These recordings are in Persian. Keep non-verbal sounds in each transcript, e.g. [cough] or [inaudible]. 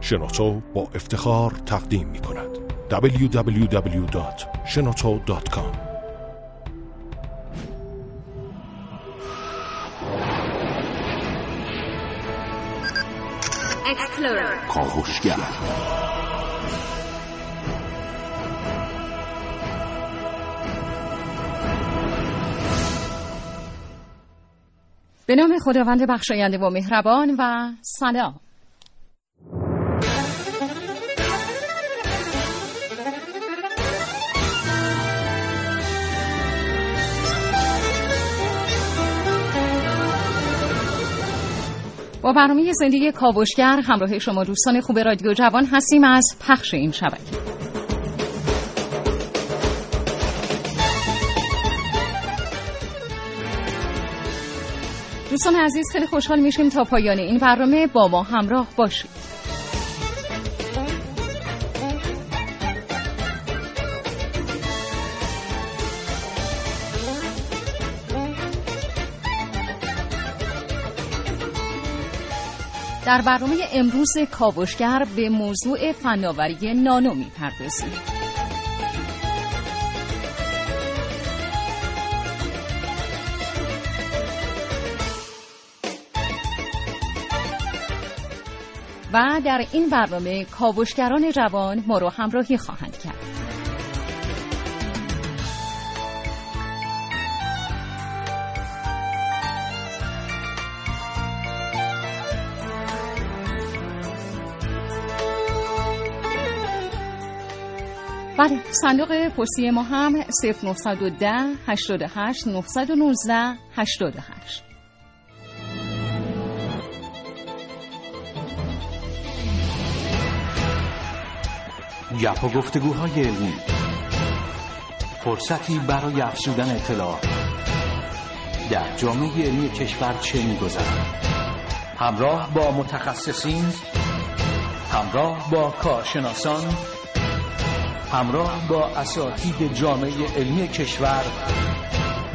شنوتو با افتخار تقدیم می کند. www.shenoto.com کاوشگر. به نام خداوند بخشاینده و مهربان و سلام. با برنامه زندگی کاوشگر همراه شما دوستان خوب رادیو جوان هستیم. از پخش این شبکه. دوستان عزیز خیلی خوشحال میشیم تا پایان این برنامه با ما همراه باشید. در برنامه امروز کاوشگر به موضوع فناوری نانو می‌پردازیم. و در این برنامه کاوشگران جوان ما رو همراهی خواهند کرد. صندوق پستی ما هم 0910 88 919 88 گپ و گفتگوهای علمی. فرصتی برای افزودن اطلاع. در جامعه علمی کشور چه میگذرد؟ همراه با متخصصین همراه با کارشناسان همراه با اساتید جامعه علمی کشور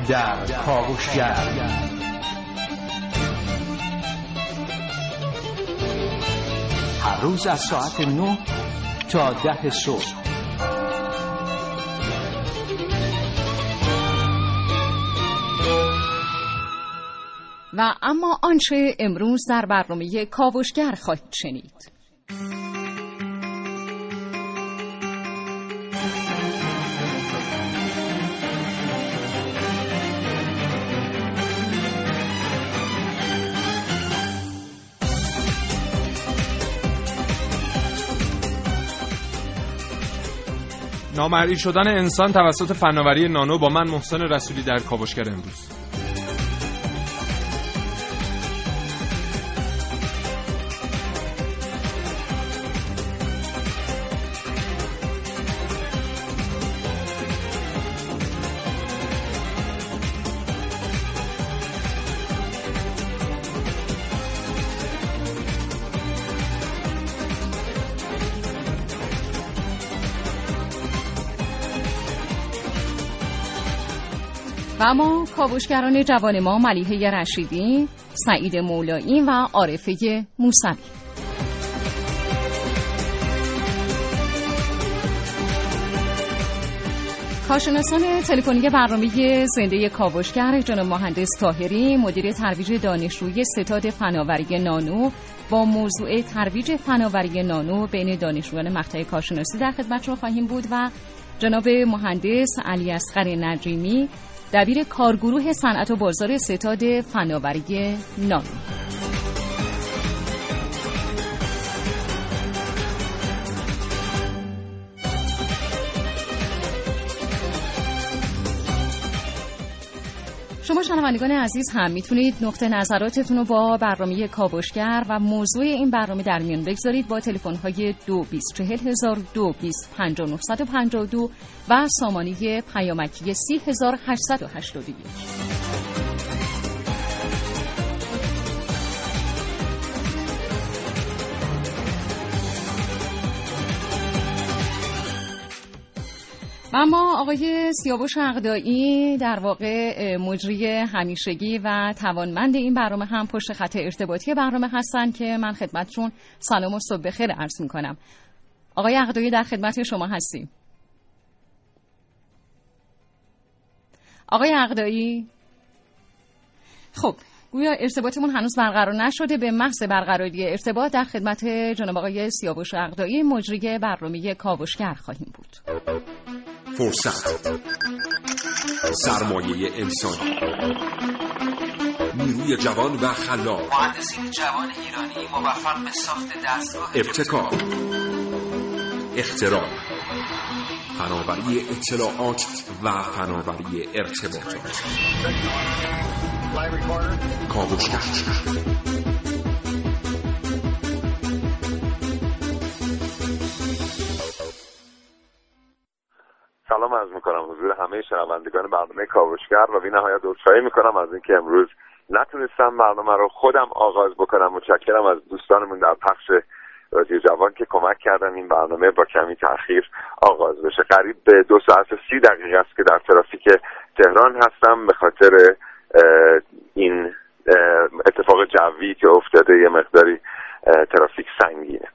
در کاوشگر. هر روز از ساعت 9 تا ده صبح. و اما آنچه امروز در برنامه کاوشگر خواهید شنید. نامرئی شدن انسان توسط فناوری نانو با من محسن رسولی در کاوشگر امروز. کاوشگران جوان ما ملیحه رشیدی، سعید مولایی و عارفه موسوی. کارشناسان تلفنی برنامه زنده کاوشگر جناب مهندس تاهری مدیر ترویج دانشجوی ستاد فناوری نانو با موضوع ترویج فناوری نانو بین دانشجویان مقطع کارشناسی در خدمت شما خواهیم بود و جناب مهندس علی اصغر نجیمی دبیر کارگروه صنعت و بازار ستاد فناوری نانو شما شنوندگان عزیز هم می‌تونید نقطه نظراتتون رو با برنامه کاوشگر و موضوع این برنامه در میان بگذارید با تلفن های 2240 و سامانی پیامکی 30881 اما آقای سیاوش اقدایی در واقع مجری همیشگی و توانمند این برنامه هم پشت خط ارتباطی برنامه هستن که من خدمتشون سلام و صبح بخیر عرض می‌کنم. آقای اقدایی در خدمت شما هستیم. آقای اقدایی خب گویا ارتباطمون هنوز برقرار نشده به محض برقراری ارتباط در خدمت جناب آقای سیاوش اقدایی مجری برنامه کاوشگر خواهیم بود. فرصت. سرمایه انسانی نیروی جوان و خلاق. مهندسین جوان ایرانی موفق به ساخت دستگاه ابتکار. اختراع فناوری اطلاعات و فناوری ارتباطات. کاوشگر. سلام عرض می‌کنم حضور همه شنوندگان برنامه کاوشگر و بی نهایت عذرخواهی می‌کنم. از اینکه امروز نتونستم برنامه رو خودم آغاز بکنم متشکرم از دوستانمون در پخش رادیو جوان که کمک کردن این برنامه با کمی تاخیر آغاز بشه. قریب به دو ساعت و سی دقیقه است که در ترافیک تهران هستم. به خاطر این اتفاق جوی که افتاده یه مقداری ترافیک سنگینه.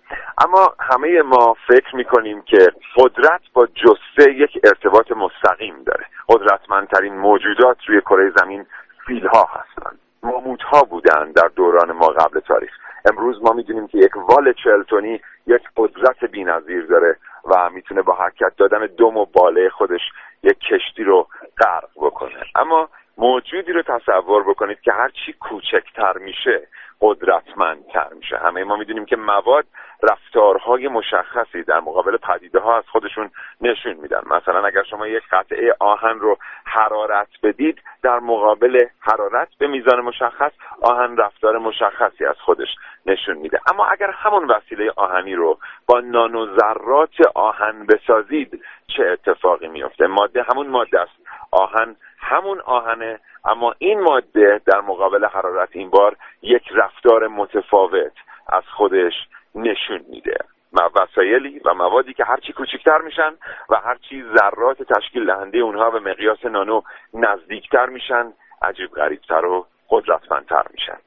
اما همه ما فکر می‌کنیم که قدرت با جسه یک ارتباط مستقیم داره. قدرتمندترین موجودات روی کره زمین فیلها هستند ماموت ها بودن در دوران ما قبل تاریخ. امروز ما می‌دونیم که یک وال چلتونی یک قدرت بینظیر داره و می‌تونه با حرکت دادن دم و باله خودش یک کشتی رو غرق بکنه. اما موجودی رو تصور بکنید که هرچی کوچکتر میشه قدرتمندتر میشه. همه ما می‌دونیم که مواد رفتارهای مشخصی در مقابل پدیده ها از خودشون نشون میدن. مثلا اگر شما یک قطعه آهن رو حرارت بدید در مقابل حرارت به میزان مشخص آهن رفتار مشخصی از خودش نشون میده. اما اگر همون وسیله آهنی رو با نانوذرات آهن بسازید چه اتفاقی میفته ماده همون ماده است. آهن همون آهنه اما این ماده در مقابل حرارت این بار یک رفتار متفاوت از خودش نشون میده. وسایلی و موادی که هرچی کوچکتر میشن و هرچی ذرات تشکیل دهنده اونها به مقیاس نانو نزدیکتر میشن عجیب غریبتر و قدرتمندتر میشن.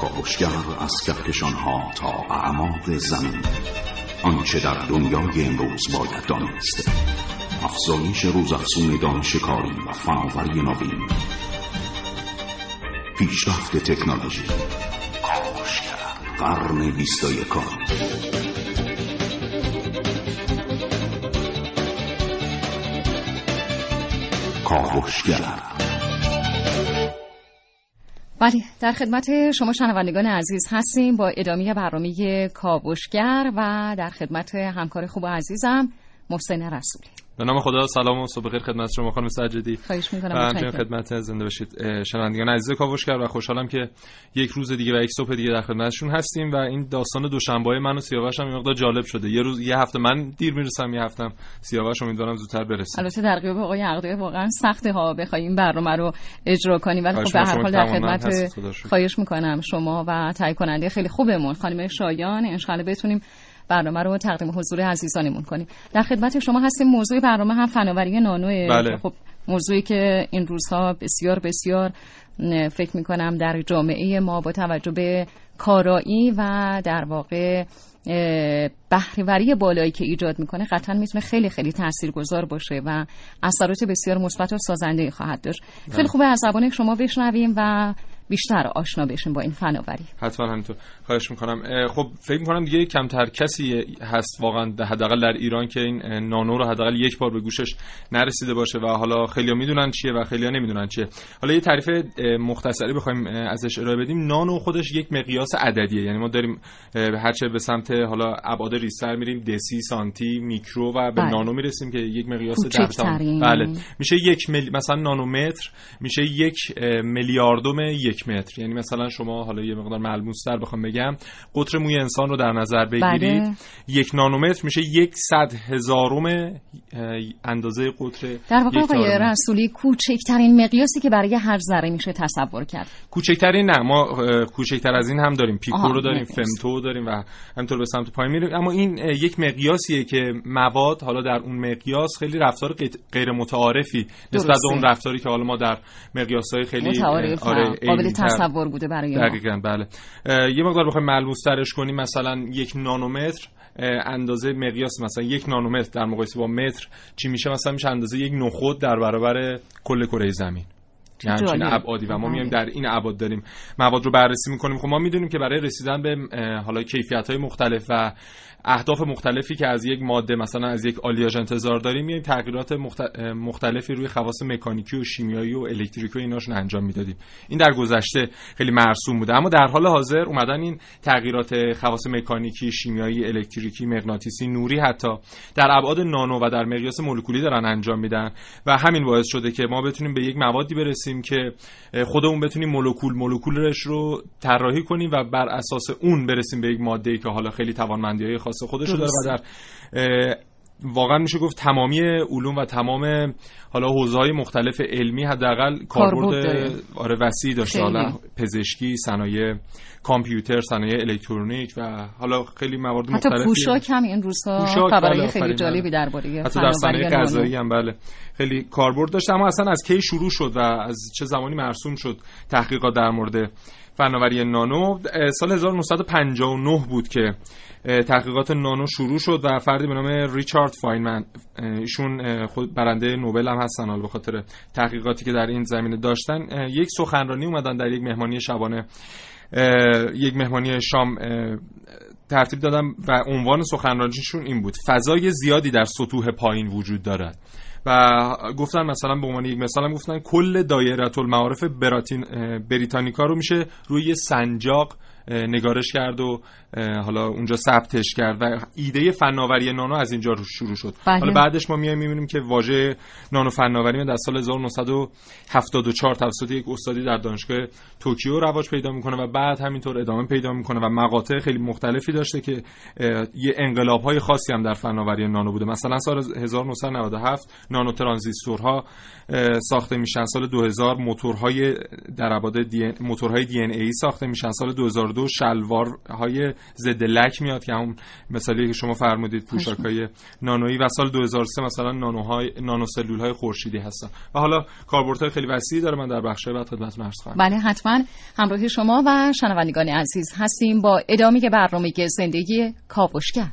کاوشگر. از کهکشان ها تا اعماق زمین. آنچه در دنیای امروز باید دانست. افزایش روزافزون دانش کاری و فناوری نوین. پیشرفت تکنولوژی. قرن بیست و یکم بله در خدمت شما شنوندگان عزیز هستیم با ادامه برنامه کاوشگر و در خدمت همکار خوب و عزیزم محسن رسولی. به نام خدا سلام و صبح خیر خدمت شما خانم سجدی. خواهش می‌کنم خدمت زنده باشید شنوندگان عزیز کاوشگر و خوشحالم که یک روز دیگه و یک صبح دیگه در خدمتشون هستیم و این داستان دوشنبه من و سیاوش هم مقدار جالب شده. یه روز یه هفته من دیر می‌رسم یه هفته سیاوش امیدوارم زودتر برسه البته در قیاب آقای عقدی واقعا سخته ها بخوایم برنامه رو اجرا کنیم. ولی خب به هر حال در خدمت خواهش می‌کنم شما و تهیه کننده خیلی خوبمون. خانم شایان ان بتونیم برنامه رو تقدیم حضور عزیزانمون کنیم در خدمت شما هستیم موضوع برنامه هم فناوری نانو بله. خب موضوعی که این روزها بسیار بسیار فکر می‌کنم در جامعه ما با توجه به کارایی و در واقع بهرهوری بالایی که ایجاد می‌کنه قطعا می‌تونه خیلی خیلی تاثیرگذار باشه و اثرات بسیار مثبت و سازنده خواهد داشت خیلی بله. خوبه از زبان شما بشنویم و بیشتر آشنا بشیم با این فناوری. حتما همینطور. خواهش می‌کنم. خب فکر می‌کنم دیگه کمتر کسی هست واقعا حداقل در ایران که این نانو رو حداقل یک بار به گوشش نرسیده باشه و حالا خیلی می‌دونن چیه و خیلی نمی‌دونن چیه. حالا یه تعریف مختصری بخوایم ازش ارائه بدیم. نانو خودش یک مقیاس عددیه. یعنی ما داریم هرچه به سمت حالا ابعاد ریستر میریم دسی سانتی میکرو و به بله. نانو می‌رسیم که یک مقیاس در بله. میشه یک مل... مثلا نانومتر میشه یک میلیاردوم یک یک متر یعنی مثلا شما حالا یه مقدار ملموس تر بخوام بگم قطر موی انسان رو در نظر بگیرید بله. یک نانومتر میشه یک صد هزارم اندازه قطر در واقع آقای. رسولی کوچکترین مقیاسی که برای هر ذره میشه تصور کرد کوچکترین نه ما کوچکتر از این هم داریم پیکو رو داریم مقیاس. فمتو داریم و همینطور به سمت پایین میریم اما این یک مقیاسیه که مواد حالا در اون مقیاس خیلی رفتار غیر- متعارفی نسبت. به اون رفتاری که حالا ما در مقیاسهای خیلی آره، قابل تصور بوده برای ما. دقیقا بله. یه مقدار بخوایم ملموس ترش کنیم. مثلا یک نانومتر اندازه مقیاس مثلا یک نانومتر در مقایسه با متر چی میشه؟ مثلا میشه اندازه یک نخود در برابر کل کره زمین. همچین. ابعادی و ما. میایم در این ابعاد داریم مواد رو بررسی می‌کنیم خب ما می‌دونیم که برای رسیدن به حالا کیفیت های مختلف و اهداف مختلفی که از یک ماده مثلا از یک آلیاژ انتظار داریم میایم تغییرات مختلفی روی خواص مکانیکی و شیمیایی و الکتریکی و ایناشون انجام می‌دادیم این در گذشته خیلی مرسوم بوده اما در حال حاضر اومدن این تغییرات خواص مکانیکی شیمیایی الکتریکی مغناطیسی نوری حتی در ابعاد نانو و در مقیاس مولکولی دارن انجام میدن و همین باعث شده که ما بتونیم به یک موادی برسیم که اه، خودمون بتونیم مولکول مولکولش رو طراحی کنیم و بر اساس اون برسیم به یک ماده که حالا خیلی توانمندی های خاص خودش رو داره و در واقعا میشه گفت تمامی علوم و تمام حالا حوزه های مختلف علمی حداقل کاربرد. آره وسیع داشته خیلی. حالا پزشکی صنایع کامپیوتر صنایع الکترونیک و حالا خیلی موارد حتی مختلفی پوشاک هم این روزها خبرهای بله، خیلی جالبی بله. درباره حتی در صنایع. غذایی هم بله خیلی کاربرد داشته اما اصلا از کی شروع شد و از چه زمانی مرسوم شد تحقیقات در مورد فناوری نانو سال 1959 بود که تحقیقات نانو شروع شد و فردی به نام ریچارد فاینمن. ایشون خود برنده نوبل هم هستن حالا به خاطر تحقیقاتی که در این زمینه داشتن. یک سخنرانی اومدن در یک مهمانی شبانه. یک مهمانی شام ترتیب دادم و عنوان سخنرانیشون این بود. فضای زیادی در سطوح پایین وجود دارد. و گفتن مثلا به عنوان یک مثال گفتن کل دایره المعارف براتین بریتانیکا رو میشه روی سنجاق نگارش کرد و حالا اونجا ثبتش کرد و ایده فناوری نانو از اینجا رو شروع شد. بله. حالا بعدش ما میایم می‌بینیم که واژه نانو فناوری در سال 1974 توسط یک استادی در دانشگاه توکیو رواج پیدا می‌کنه و بعد همینطور ادامه پیدا می‌کنه و مقاطع خیلی مختلفی داشته که یه انقلاب های خاصی هم در فناوری نانو بوده. مثلا سال 1997 نانو ترانزیستورها ساخته میشن. سال 2000 موتورهای در ابعاد دی موتورهای دی ای ساخته میشن. سال 2002 شلوارهای ضد لک میاد که همون مثالی که شما فرمودید پوشاکهای نانویی و سال 2003 مثلا نانوهای نانو سلول های خورشیدی هستن. و حالا کاربردهای خیلی وسیعی داره. من در بخش بعد خدمتتون عرض خواهم. بله حتما. همراه شما و شنوندگان عزیز هستیم با ادامه برنامه زندگی کاوشگر.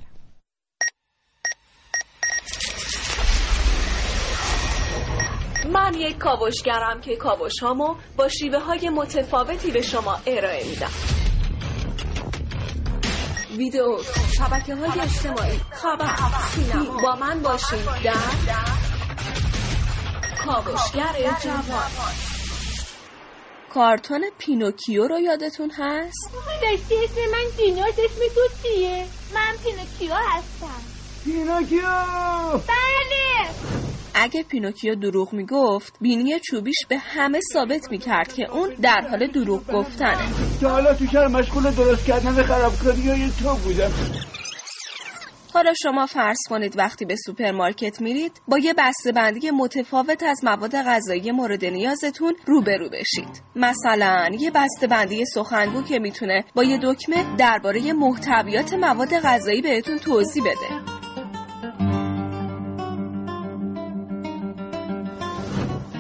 من یک کاوشگرم که کاوشهامو با شیوه های متفاوتی به شما ارائه میدم. ویدیو شبکه های اجتماعی. خبر سینما با من باشید در کاوشگر جوان. کارتون پینوکیو رو یادتون هست؟ داشتی اسم من دیناز اسم تو چیه؟ من پینوکیو هستم. پینوکیو! بله! اگه پینوکیو دروغ می‌گفت بینی چوبیش به همه ثابت می‌کرد که اون در حال دروغ گفتنه. حالا تو شهر مشغول درست کردن خرابکاری های تو بودم. حالا شما فرض کنید وقتی به سوپرمارکت میرید با یه بسته بندی متفاوت از مواد غذایی مورد نیازتون روبرو بشید. مثلا یه بسته بندی سخنگو که می‌تونه با یه دکمه درباره محتویات مواد غذایی بهتون توضیح بده.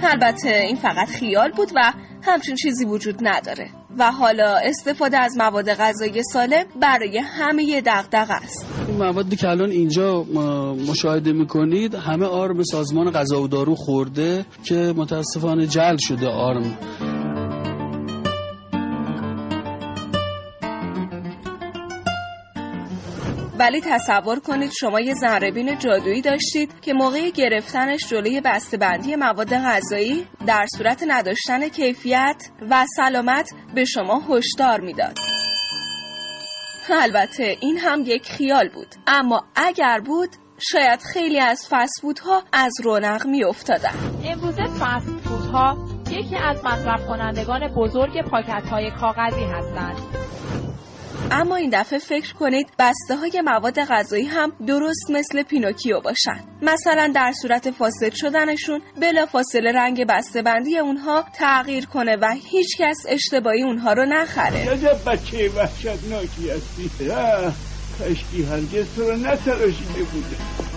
البته این فقط خیال بود و همچین چیزی وجود نداره. و حالا استفاده از مواد غذایی سالم برای همه دغدغه است. این موادی که الان اینجا مشاهده می‌کنید همه آرم سازمان غذا و دارو خورده که متاسفانه جل شده آرم. ولی تصور کنید شما یه زنربین جادویی داشتید که موقع گرفتنش جلوی بسته‌بندی مواد غذایی در صورت نداشتن کیفیت و سلامت به شما هشدار می‌داد. البته این هم یک خیال بود اما اگر بود شاید خیلی از فست فودها از رونق می افتادن. امروزه فست فودها یکی از مصرف کنندگان بزرگ پاکت های کاغذی هستند. اما این دفعه فکر کنید بسته های مواد غذایی هم درست مثل پینوکیو باشن. مثلا در صورت فاسد شدنشون بلافاصله رنگ بسته بندی اونها تغییر کنه و هیچ کس اشتباهی اونها رو نخره. بچه وحشتناکی هستی. کاشکی هرگز تو رو نتراشیده بوده.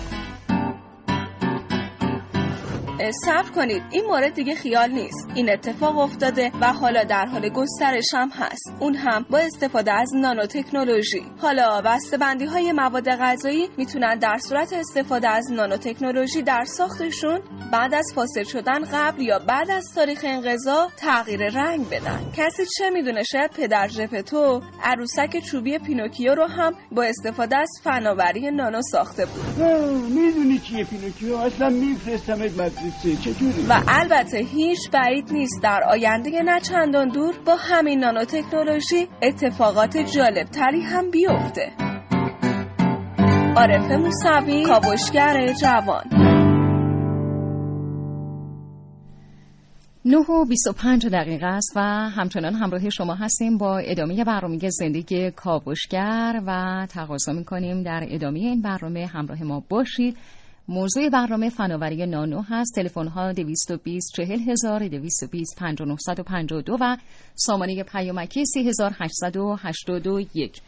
صبر کنید. این مورد دیگه خیال نیست. این اتفاق افتاده و حالا در حال گسترش هم هست. اون هم با استفاده از نانوتکنولوژی. حالا بسته بندی های مواد غذایی می‌تونن در صورت استفاده از نانوتکنولوژی در ساختشون بعد از فاسد شدن قبل یا بعد از تاریخ انقضا تغییر رنگ بدن. کسی چه می‌دونه؟ شاید پدر ژپتو عروسک چوبی پینوکیو رو هم با استفاده از فناوری نانو ساخته بود. می‌دونی چیه پینوکیو؟ اصلا میفرستمت مدرسه و البته هیچ بعید نیست در آینده نه چندان دور با همین نانو تکنولوژی اتفاقات جالب تری هم بیفته. عارف موسوی کاوشگر جوان. 9 و 25 دقیقه است و همچنان همراه شما هستیم با ادامه برنامه زندگی کاوشگر و تقاضا می‌کنیم در ادامه این برنامه همراه ما باشید. موضوع برنامه فناوری نانو هست. تلفن ها 220 40000 220 5952 و سامانه پیامکی 3881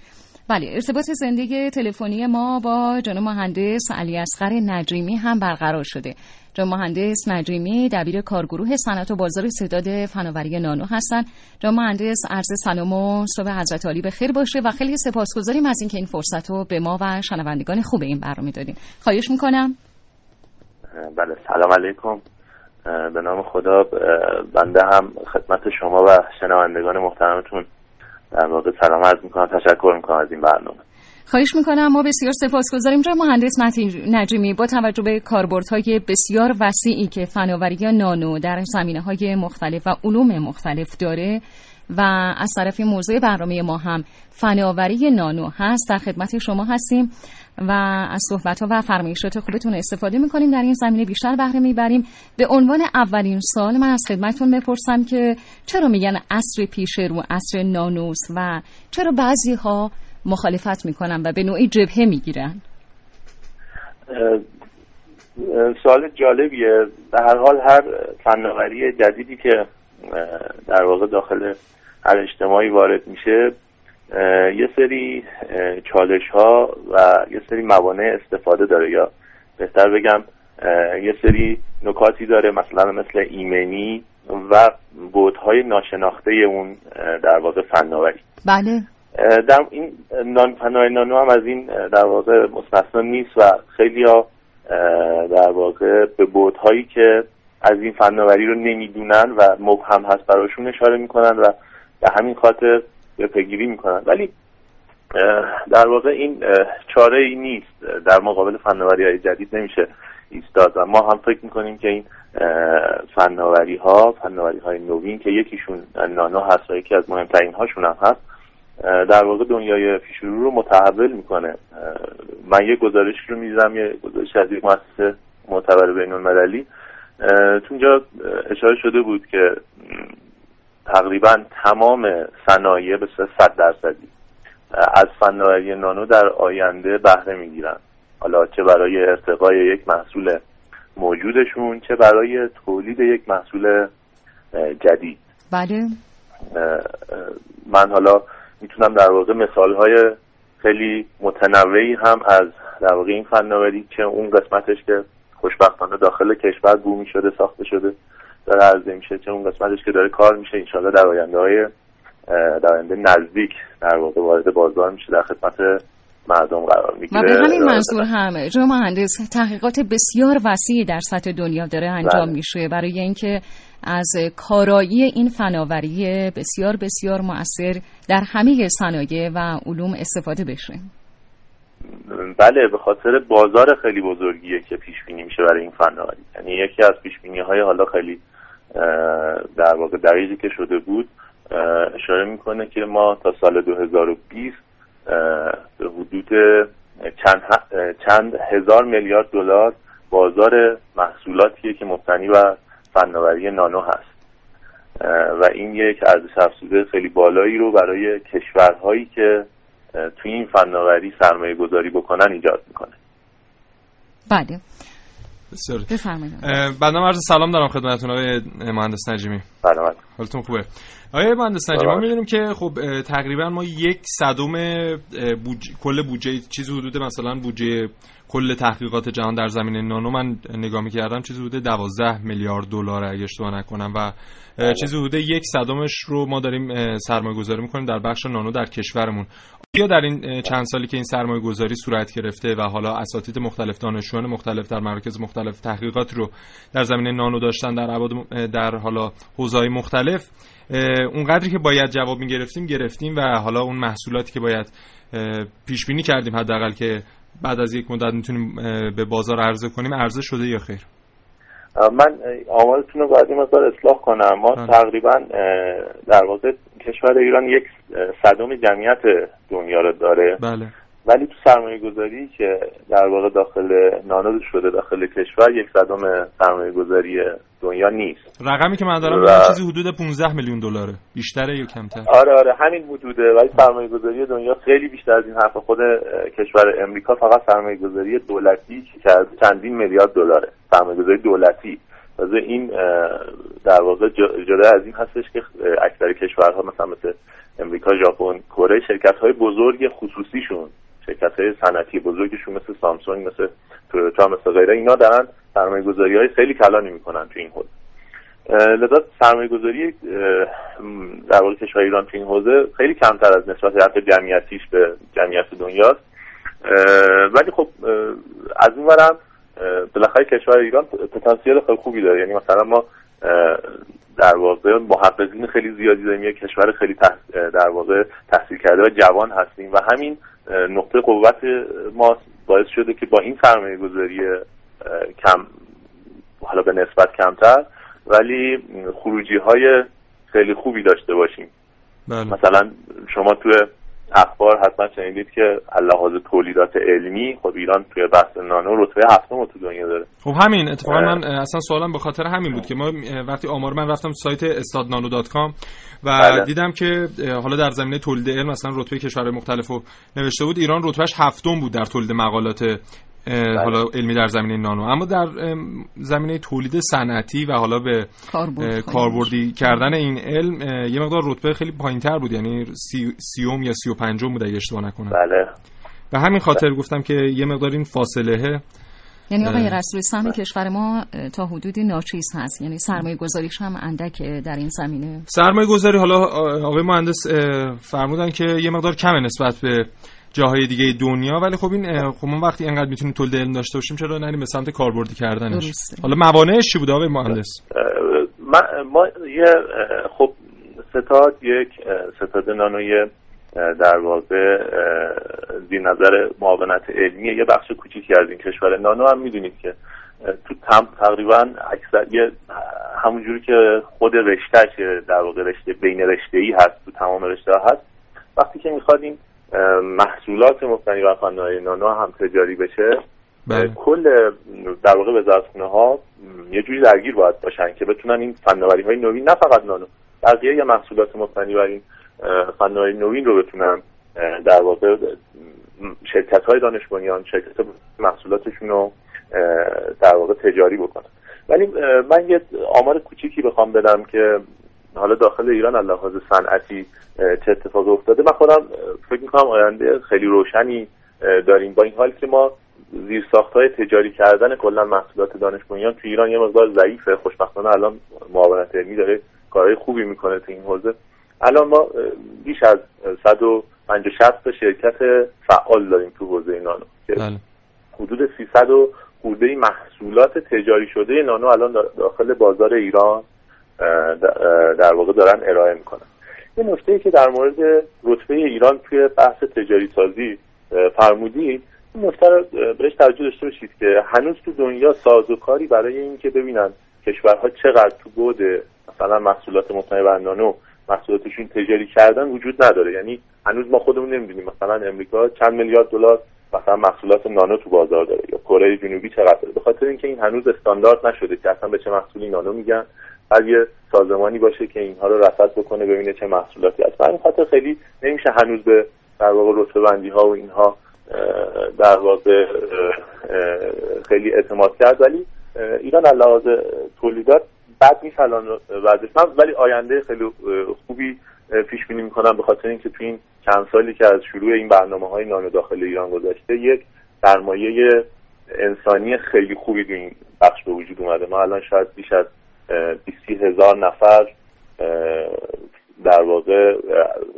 بله ارتباط زندگی تلفنی ما با جناب مهندس علی اصغر نجیمی هم برقرار شده. جناب مهندس نجیمی دبیر کارگروه صنعت و بازار استعداد فناوری نانو هستند. جناب مهندس عرض سلام و صبح حضرت عالی بخیر باشه و خیلی سپاسگزاریم از اینکه این فرصت رو به ما و شنوندگان خوب این برنامه دادین. خواهش می‌کنم. بله سلام علیکم. به نام خدا بنده هم خدمت شما و شنوندگان محترمتون در واقع سلام عرض می‌کنم تشکر می‌کنم از این برنامه. خواهش می‌کنم ما بسیار سپاسگزاریم. جا مهندس نجیمی با توجه به کاربردهای بسیار وسیعی که فناوری نانو در زمینه های مختلف و علوم مختلف داره و از طرف موضوع برنامه ما هم فناوری نانو هست در خدمت شما هستیم. و از صحبت ها و فرمایشات خوبتون استفاده می‌کنیم. در این زمینه بیشتر بهره می‌بریم. به عنوان اولین سال من از خدمتتون بپرسم که چرا میگن عصر پیش رو عصر نانوس و چرا بعضی ها مخالفت می‌کنن و به نوعی جبهه می‌گیرن؟ سوال جالبیه. در هر حال هر فناوری جدیدی که در واقع داخل هر اجتماعی وارد میشه یه سری چالش ها و یه سری موانع استفاده داره. یا بهتر بگم یه سری نکاتی داره مثلا مثل ایمنی و بودهای ناشناخته اون در واقع فناوری. بله. در این نان فناوری نانو هم از این در واقع مستثنا نیست و خیلی ها در واقع به بودهایی که از این فناوری رو نمی‌دونن و مبهم هست براشون اشاره می‌کنن و به همین خاطر پیگیری می‌کنن. ولی در واقع این چاره ای نیست. در مقابل فناوری های جدید نمیشه ایستاد. و ما هم فکر می‌کنیم که این فناوری ها فناوری های نوین که یکیشون نانو هست و یکی از مهمترین هاشون هم هست در واقع دنیای پیشرو رو متحول می‌کنه. من یه گزارش رو می‌زنم یه گزارش از یک مؤسسه معتبر بین المللی تو اشاره شده بود که تقریبا تمام صنایع به صد درصدی. از فناوری نانو در آینده بهره می‌گیرن. حالا چه برای ارتقای یک محصول موجودشون چه برای تولید یک محصول جدید. بله. من حالا می‌تونم در واقع مثال های خیلی متنوعی هم از در واقع این فناوری که اون قسمتش که خوشبختانه داخل کشور بومی شده ساخته شده داره عرضه میشه چه اون قسمتش که داره کار میشه انشالله در آینده های در آینده نزدیک در واقع وارد بازار میشه در خدمت مردم قرار می‌گیره. و به همین منظور هم جو مهندس تحقیقات بسیار وسیعی در سطح دنیا داره انجام بله. میشه برای اینکه از کارایی این فناوری بسیار بسیار مؤثر در همه صنایع و علوم استفاده بشه. بله به خاطر بازار خیلی بزرگیه که پیش بینی میشه برای این فناوری. یعنی یکی از پیش بینی های حالا خیلی در واقع دقیقی که شده بود اشاره می‌کنه که ما تا سال 2020 به حدود چند, چند هزار میلیارد دلار بازار محصولاتیه که مبتنی بر فناوری نانو هست. و این یک ارزش افزوده خیلی بالایی رو برای کشورهایی که توی این فناوری سرمایه گذاری بکنن ایجاد می‌کنه. بله. بسیار بفرمایید. بعدم عرض سلام دارم خدمتتون آقای مهندس نجیمی. سلامت. حالتون خوبه؟ آقای مهندس نجیمی ما سلام. می‌دونیم که خب تقریبا ما یک صدم بودج... کل بودجه چیزی حدود مثلا بودجه کل تحقیقات جهان در زمینه نانو من نگاه می‌کردم چیزی حدود 12 میلیارد دلار اگه اشتباه نکنم و چیزی حدود یک صدمش رو ما داریم سرمایه گذاری می‌کنیم در بخش نانو در کشورمون یا در این چند سالی که این سرمایه گذاری صورت گرفته و حالا اساتید مختلف دانشجویان مختلف در مراکز مختلف تحقیقات رو در زمینه نانو داشتن در در حالا حوزه‌های مختلف اون قدری که باید جواب می‌گرفتیم گرفتیم و حالا اون محصولاتی که باید پیش بینی کردیم حداقل که بعد از یک مدت می‌تونیم به بازار عرضه کنیم. عرضه شده یا خیر؟ من آمارتون رو باید مقدار اصلاح کنم. ما بله. تقریبا در واقع کشور ایران یک صدم جمعیت دنیا رو داره. بله. ولی تو سرمایه گذاری که در واقع داخل نانو شده داخل کشور یک صدم سرمایه گذاری دنیا نیست. رقمی که من دارم و- چیزی حدود 15 میلیون دلاره. بیشتره یا کمتر؟ آره آره همین حدوده. ولی سرمایه گذاری دنیا خیلی بیشتر از این حرف خود کشور امریکا فقط سرمایه گذاری دولتی که چندین میلیارد دلاره. سرمایه گذاری دولتی. تازه این در واقع جدا از این هستش که اکثر کشورها مثلا مثل امریکا ژاپن کره شرکت های بزرگ خصوصیشون شرکت های صنعتی بزرگشون مثل سامسونگ مثل تویوتا مثل غیره اینا دارن سرمایه گذاری های خیلی کلانی می‌کنن تو این حوزه. لذا سرمایه گذاری در واقع کشور ایران تو این حوزه خیلی کمتر از نسبت حتی جمعیتیش به جمعیت دنیاست. ولی خب از اون اه، بالاخره کشور ایران پتانسیل خیلی خوبی داره. یعنی مثلا ما در واقع محققین خیلی زیادی داریم یک کشور خیلی تح... در واقع تحصیل کرده و جوان هستیم و همین نقطه قوت ما باعث شده که با این سرمایه گذاری کم حالا به نسبت کمتر ولی خروجی های خیلی خوبی داشته باشیم. بله. مثلا شما توی اخبار حتما شنیدید که لحاظ تولیدات علمی خب ایران توی بحث نانو رتبه هفتم تو دنیا داره خب همین اتفاقا. من اصلا سوالم به خاطر همین بود که ما وقتی آمار من رفتم سایت استادنانو دات کام و بله. دیدم که حالا در زمینه تولید علم مثلا رتبه کشورهای مختلف رو نوشته بود ایران رتبهش هفتم بود در تولید مقالات حالا علمی در زمینه نانو. اما در زمینه تولید صنعتی و حالا به کاربردی کردن این علم یه مقدار رتبه خیلی پایینتر بود. یعنی سی، سیوم یا سی و پنجم بود اگه اشتباه نکنم. بله. و همین خاطر گفتم که یه مقدار این فاصله یعنی آقای. رسول سهم کشور ما تا حدودی ناچیز هست. یعنی سرمایه گذاریش هم اندکه در این زمینه. سرمایه گذاری حالا آقای مهندس فرمودن که یه مقدار کمه نسبت به جاهای دیگه دنیا ولی خب این خب ما وقتی انقدر می‌تونیم تولید علم داشته باشیم چرا نریم به سمت کاربردی کردنش؟ درسته. حالا موانعش چی بوده آقای مهندس؟ ما, ما یه خب ستاد یک ستاد نانوی در واقع زیر نظر معاونت علمی یه بخش کوچیکی از این کشور. نانو هم می‌دونید که تو تم تقریبا اکثر یه همونجوری که خود رشتهش در واقع رشته بین رشته ای هست تو تمام رشته ها هست. وقتی که می‌خواد این محصولات مبتنی بر فناوری نانو هم تجاری بشه بله. کل در واقع وزارتخونه ها یه جوری درگیر باید باشن که بتونن این فناوری های نوین نه فقط نانو بقیه یه محصولات مبتنی بر این فناوری نوین رو بتونن در واقع شرکت های دانش بنیان شرکت محصولاتشون رو در واقع تجاری بکنن ولی من یه آمار کوچیکی بخوام بدم که حالا داخل ایران از لحاظ صنعتی چه اتفاقی افتاده؟ من خودم فکر می‌کنم آینده خیلی روشنی داریم. با این حال که ما زیر های تجاری کردن کلا محصولات دانش بنیان تو ایران یه مقدار ضعیفه. خوشبختانه الان معاونت علمی داره کارهای خوبی می‌کنه تو این حوزه. الان ما بیش از اه، 150 60 تا شرکت فعال داریم تو حوزه نانو. که بله. حدود 300 و خورده محصولات تجاری شده نانو الان دا- داخل بازار ایران. در واقع دارن ارائه می‌کنن. یه نکته ای که در مورد رتبه ایران توی بحث تجاری سازی فرمودید این نکته رو بهش توجه داشته باشید که هنوز تو دنیا سازوکاری برای اینکه ببینن کشورها چقدر تو بود مثلا محصولات مبتنی بر نانو محصولاتشون تجاری کردن وجود نداره. یعنی هنوز ما خودمون نمی‌دونیم مثلا امریکا چند میلیارد دلار مثلا محصولات نانو تو بازار داره یا کره جنوبی چقدر داره. به خاطر اینکه این هنوز استاندارد نشده که اصلا به چه محصولی نانو میگن. بعد یه سازمانی باشه که اینها رو رصد بکنه ببینه چه محصولاتی هست. برای خاطر خیلی نمیشه هنوز به در واقع ها و اینها در واقع خیلی اعتماد کرد. ولی ایران علاوه تولیدات بد نیست الان وضعش. من ولی آینده خیلی خوبی پیش بینی می‌کنم به خاطر اینکه تو این چند سالی که از شروع این برنامه های نانو داخل ایران گذاشته یک سرمایه انسانی خیلی خوبی تو این بخش به وجود اومده. ما الان شاید بیش از 20 هزار نفر در واقع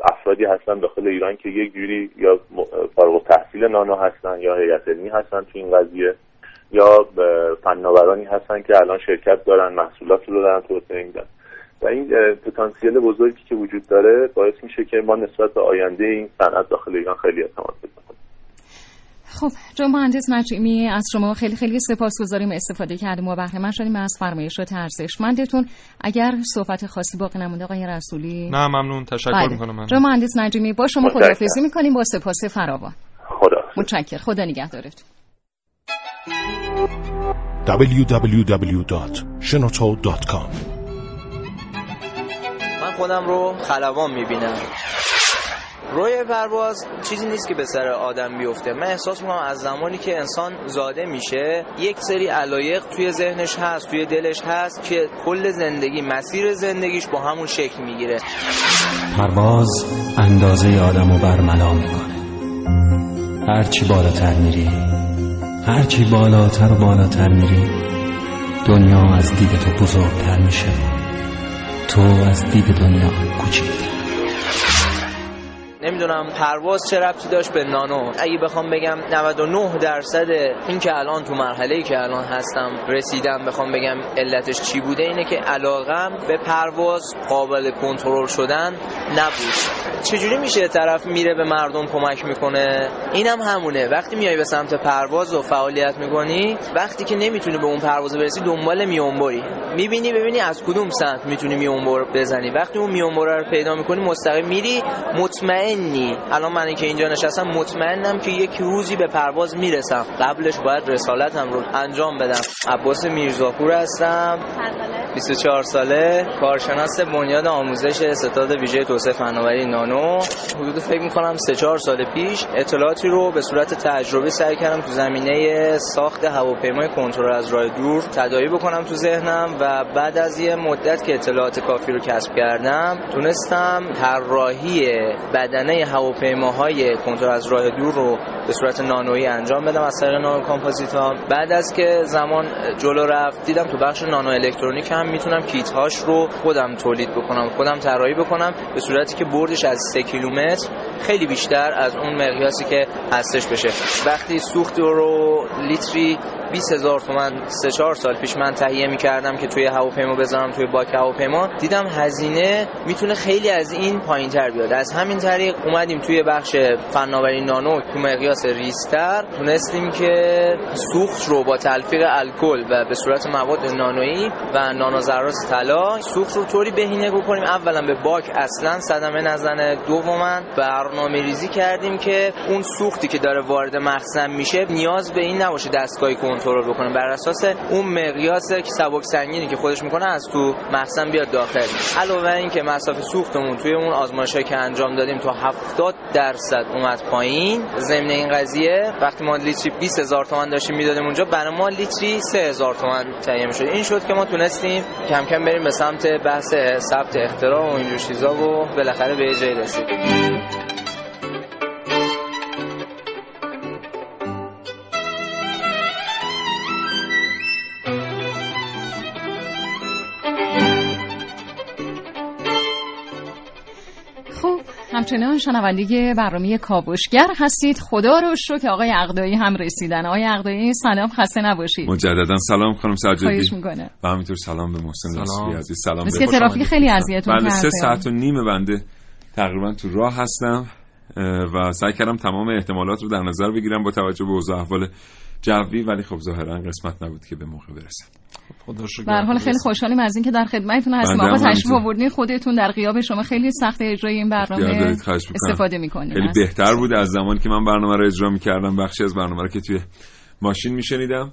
افرادی هستن داخل ایران که یک جوری یا فارغ تحصیل نانو هستن یا هیئت علمی هستن تو این قضیه یا فناورانی هستن که الان شرکت دارن محصولات رو دارن توسعه میدن و این پتانسیل بزرگی که وجود داره باعث میشه که ما نسبت به آینده این صنعت داخل ایران خیلی اعتماد پیدا خب جان مهندس نجیمی از شما خیلی خیلی سپاسگزاریم. استفاده کردیم و بهره من شدیم. از فرمایشات ارزشمندتون اگر صحبت خاصی باقی نمونده آقای رسولی؟ نه ممنون. تشکر بله. می‌کنم. جان مهندس نجیمی با شما خداحافظی می‌کنیم. با سپاس فراوان. خدا متشکر خدا نگهدارتون. www.shenoto.com من خودم رو خلبان می‌بینم. روی پرواز چیزی نیست که به سر آدم بیفته. من احساس می‌کنم از زمانی که انسان زاده میشه یک سری علایق توی ذهنش هست توی دلش هست که کل زندگی مسیر زندگیش با همون شکل می‌گیره. پرواز اندازه آدم رو برملا می‌کنه. هرچی بالاتر میری هرچی بالاتر و بالاتر میری دنیا از دید تو بزرگتر میشه. تو از دید دنیا کوچیکتر. نمی‌دونم پرواز چه ربطی داشت به نانو. اگه بخوام بگم 99 درصد این که الان تو مرحله که الان هستم رسیدم بخوام بگم علتش چی بوده اینه که علاقم به پرواز قابل کنترل شدن نبود. چجوری میشه طرف میره به مردم کمک می‌کنه؟ اینم هم همونه. وقتی میای به سمت پرواز و فعالیت می‌کنی وقتی که نمی‌تونی به اون پرواز برسی دنبال میونبری می‌بینی ببینی از کدوم سمت می‌تونی میونبر بزنی. وقتی اون میونبر رو پیدا می‌کنی مستقیم میری مطمئنی الان من که اینجا نشستم مطمئنم که یک روزی به پرواز می‌رسم. قبلش باید رسالتم رو انجام بدم. عباس میرزاپور هستم. 24 ساله؟ کارشناس بنیاد آموزش ستاد ویژه توسعه فناوری نانو. حدود فکر می‌کنم 3 4 سال پیش اطلاعاتی رو به صورت تجربی سعی کردم تو زمینه ساخت هواپیمای کنترل از راه دور تداعی بکنم تو ذهنم و بعد از یه مدت که اطلاعات کافی رو کسب کردم تونستم طراحی بدنه هواپیماهای کنترل از راه دور رو به صورت نانویی انجام بدم از طریق نانو کامپوزیت بعد از که زمان جلو رفت دیدم تو بخش نانو الکترونیک هم می‌تونم کیت هاش رو خودم تولید بکنم خودم طراحی بکنم به صورتی که بردش از 3 کیلومتر خیلی بیشتر از اون مقیاسی که هستش بشه. وقتی سوخت رو لیتری 20 هزار تومن سه چهار سال پیش من تهیه می کردم که توی هواپیما بذارم توی باک هواپیما. دیدم هزینه می‌تونه خیلی از این پایین تر بیاد. از همین طریق اومدیم توی بخش فناوری نانو تو مقیاس ریستر تونستیم که سوخت رو با تلفیق الکل و به صورت مواد نانویی و نانو ذرات طلا سوخت رو طوری بهینه بکنیم. اولا به باک اصلا صدمه نزنه. دوما برنامه ریزی کردیم که اون سوختی که داره وارد مخزن میشه نیاز به این نباشه دستگاهی کنترل بکنه. بر اساس اون مقیاس که سبک سنگینی که خودش می‌کنه از تو مخزن بیاد داخل. علاوه اینکه مسافه سوختمون توی اون آزمایشی که انجام دادیم تا 70 درصد اومد پایین. ضمن این قضیه وقتی ما لیتری 20 هزار تومان داشتیم می‌دادیم اونجا برای ما لیتری 3 هزار تومان تهیه می‌شد. این شد که ما تونستیم کم کم بریم به سمت بحث ثبت اختراع و این چیزا و بالاخره به جای رسیدیم. همچنان شنونده برنامه کاوشگر هستید. خدا رو شکر که آقای عقدایی هم رسیدن. آقای عقدایی سلام خسته نباشید. مجددا سلام خانم سجادی می‌کنه و همینطور سلام به محسن لطفی عزیز. سلام به ترافیک خیلی اذیتتون بله سه ساعت و نیم بنده تقریبا تو راه هستم و سعی کردم تمام احتمالات رو در نظر بگیرم با توجه به اوضاع احوال جوی ولی خب ظاهرا قسمت نبود که به موقع برسم به حال خیلی خوشحالیم از اینکه در خدمتتون هستیم. آقا تشریف آوردین خودتون در غیاب شما. خیلی سخت اجرای این برنامه استفاده می‌کنید خیلی بهتر بود از زمانی که من برنامه رو اجرا می‌کردم. بخشی از برنامه رو که توی ماشین میشنیدم.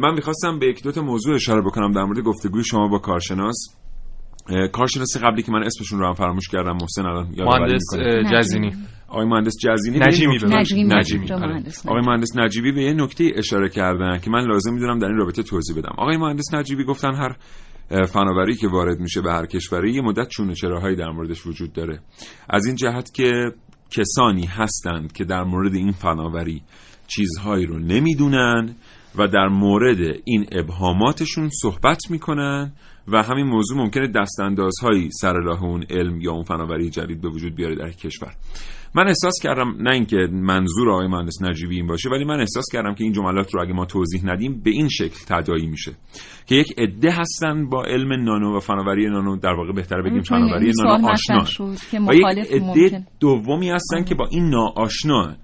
من می‌خواستم به یک دو تا موضوع اشاره بکنم در مورد گفتگوی شما با کارشناس. کارشناس قبلی که من اسمشون رو هم فراموش کردم محسن الان مهندس جزینی. آقای مهندس جزینی نجیمی نجیمی نجیمی. آره. آقای مهندس نجیبی به یه نکته اشاره کردن که من لازم می‌دونم در این رابطه توضیح بدم آقای مهندس نجیبی گفتن هر فناوری که وارد میشه به هر کشوری یه مدت چونه چراهایی در موردش وجود داره از این جهت که کسانی هستند که در مورد این فناوری چیزهایی رو نمی‌دونن و در مورد این ابهاماتشون صحبت می‌کنن و همین موضوع ممکنه دستاندازهایی سر راه اون علم یا اون فناوری جدید به وجود بیاره در کشور. من احساس کردم نه اینکه منظور آقای مهندس نجیبی این باشه ولی من احساس کردم که این جملات رو اگه ما توضیح ندیم به این شکل تداعی میشه که یک عده هستن با علم نانو و فناوری نانو در واقع بهتره بگیم فناوری نانو آشنا. و یک عده دومی هستن که با این ناآشنا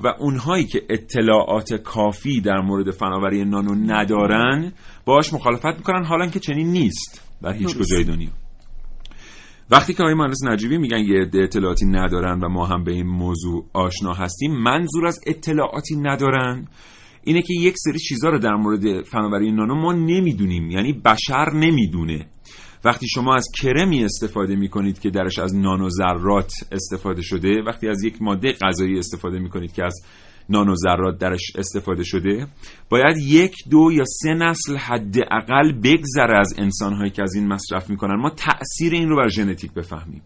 و اونهایی که اطلاعات کافی در مورد فناوری نانو ندارن باش مخالفت می‌کنن حالا که چنین نیست در هیچ کجای دنیا. وقتی که آقای مهندس نجیبی میگن یه عده اطلاعاتی ندارن و ما هم به این موضوع آشنا هستیم منظور از اطلاعاتی ندارن اینه که یک سری چیزها رو در مورد فناوری نانو ما نمی‌دونیم. یعنی بشر نمی‌دونه. وقتی شما از کرمی استفاده می کنید که درش از نانو ذرات استفاده شده وقتی از یک ماده غذایی استفاده می کنید که از نانو ذرات درش استفاده شده باید یک دو یا سه نسل حداقل بگذره از انسانهایی که از این مصرف می‌کنن. ما تاثیر این رو بر ژنتیک بفهمیم.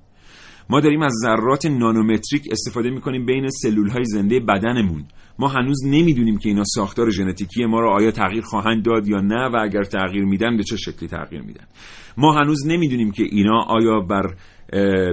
ما داریم از ذرات نانومتریک استفاده می‌کنیم بین سلول های زنده بدنمون. ما هنوز نمی‌دونیم که اینا ساختار ژنتیکی ما رو آیا تغییر خواهند داد یا نه و اگر تغییر میدن به چه شکلی تغییر میدن. ما هنوز نمی‌دونیم که اینا آیا بر